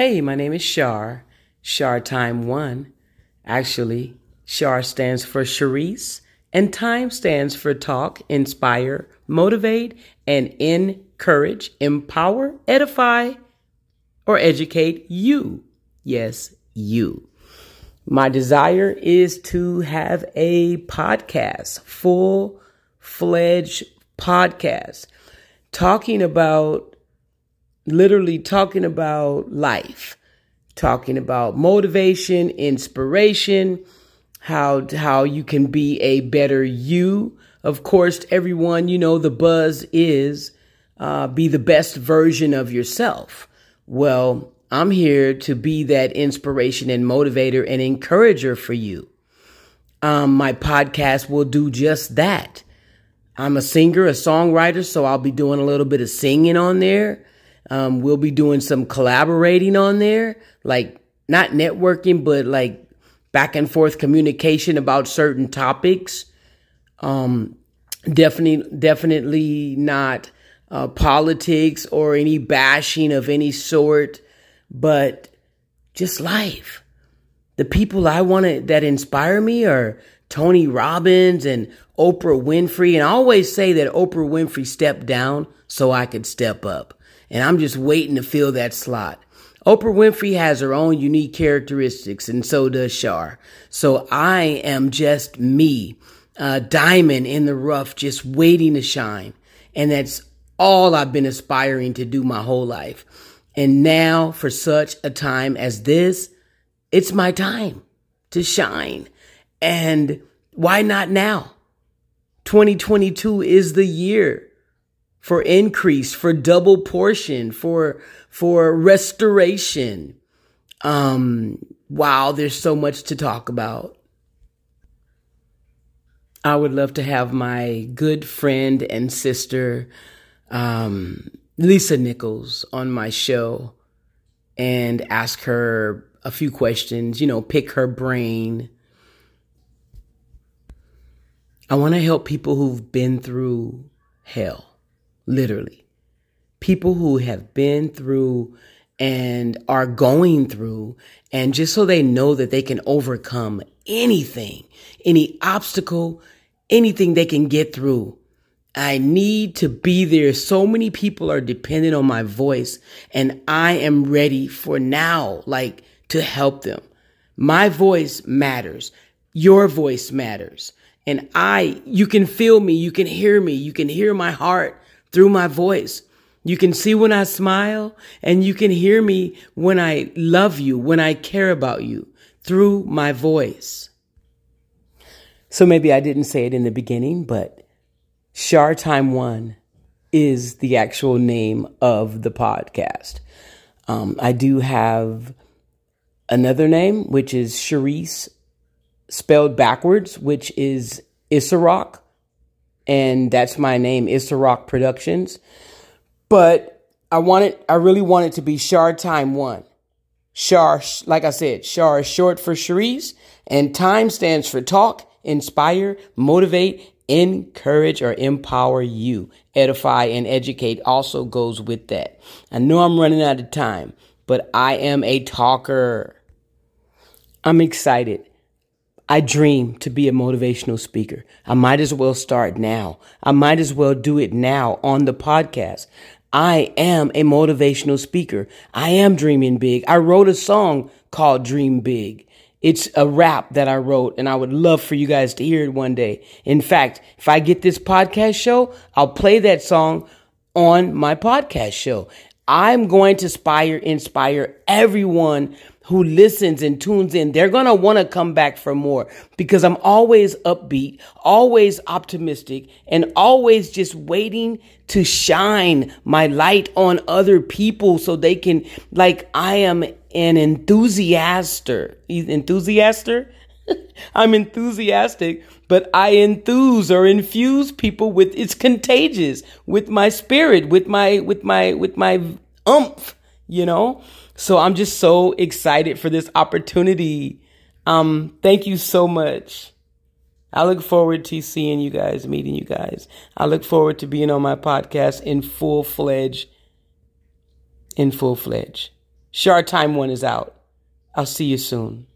Hey, my name is Char, Char Time One. Actually, Char stands for Sharice, and Time stands for talk, inspire, motivate, and encourage, empower, edify, or educate you. Yes, you. My desire is to have a podcast, full fledged podcast, talking about literally talking about life, talking about motivation, inspiration, how how you can be a better you. Of course, everyone, you know, the buzz is uh, be the best version of yourself. Well, I'm here to be that inspiration and motivator and encourager for you. Um, my podcast will do just that. I'm a singer, a songwriter, so I'll be doing a little bit of singing on there. Um, we'll be doing some collaborating on there, like not networking, but like back and forth communication about certain topics. Um, definitely, definitely not uh, politics or any bashing of any sort, but just life. The people I want to that inspire me are Tony Robbins and Oprah Winfrey. And I always say that Oprah Winfrey stepped down so I could step up. And I'm just waiting to fill that slot. Oprah Winfrey has her own unique characteristics, and so does Char. So I am just me, a diamond in the rough, just waiting to shine. And that's all I've been aspiring to do my whole life. And now, for such a time as this, it's my time to shine. And why not now? 2022 is the year for increase, for double portion, for, for restoration. Um, wow, there's so much to talk about. I would love to have my good friend and sister, um, Lisa Nichols on my show and ask her a few questions, you know, pick her brain. I want to help people who've been through hell literally. People who have been through and are going through, and just so they know that they can overcome anything, any obstacle, anything they can get through. I need to be there. So many people are dependent on my voice, and I am ready for now, like to help them. My voice matters. Your voice matters. And I, you can feel me. You can hear me. You can hear my heart through my voice. You can see when I smile and you can hear me when I love you, when I care about you through my voice. So maybe I didn't say it in the beginning, but Char Time One is the actual name of the podcast. Um, I do have another name, which is Sharice, spelled backwards, which is Issarock and that's my name, Rock Productions. But I wanted, I really wanted to be Char Time One. Char, like I said, Char is short for Sharice, and time stands for talk, inspire, motivate, encourage, or empower you. Edify and educate also goes with that. I know I'm running out of time, but I am a talker. I'm excited. I dream to be a motivational speaker. I might as well start now. I might as well do it now on the podcast. I am a motivational speaker. I am dreaming big. I wrote a song called Dream Big. It's a rap that I wrote and I would love for you guys to hear it one day. In fact, if I get this podcast show, I'll play that song on my podcast show. I'm going to inspire, inspire everyone who listens and tunes in, they're going to want to come back for more because I'm always upbeat, always optimistic, and always just waiting to shine my light on other people so they can, like, I am an enthusiaster. Enthusiaster? I'm enthusiastic, but I enthuse or infuse people with, it's contagious with my spirit, with my, with my, with my umph, you know? So I'm just so excited for this opportunity. Um, thank you so much. I look forward to seeing you guys, meeting you guys. I look forward to being on my podcast in full fledged, in full fledged. Short time one is out. I'll see you soon.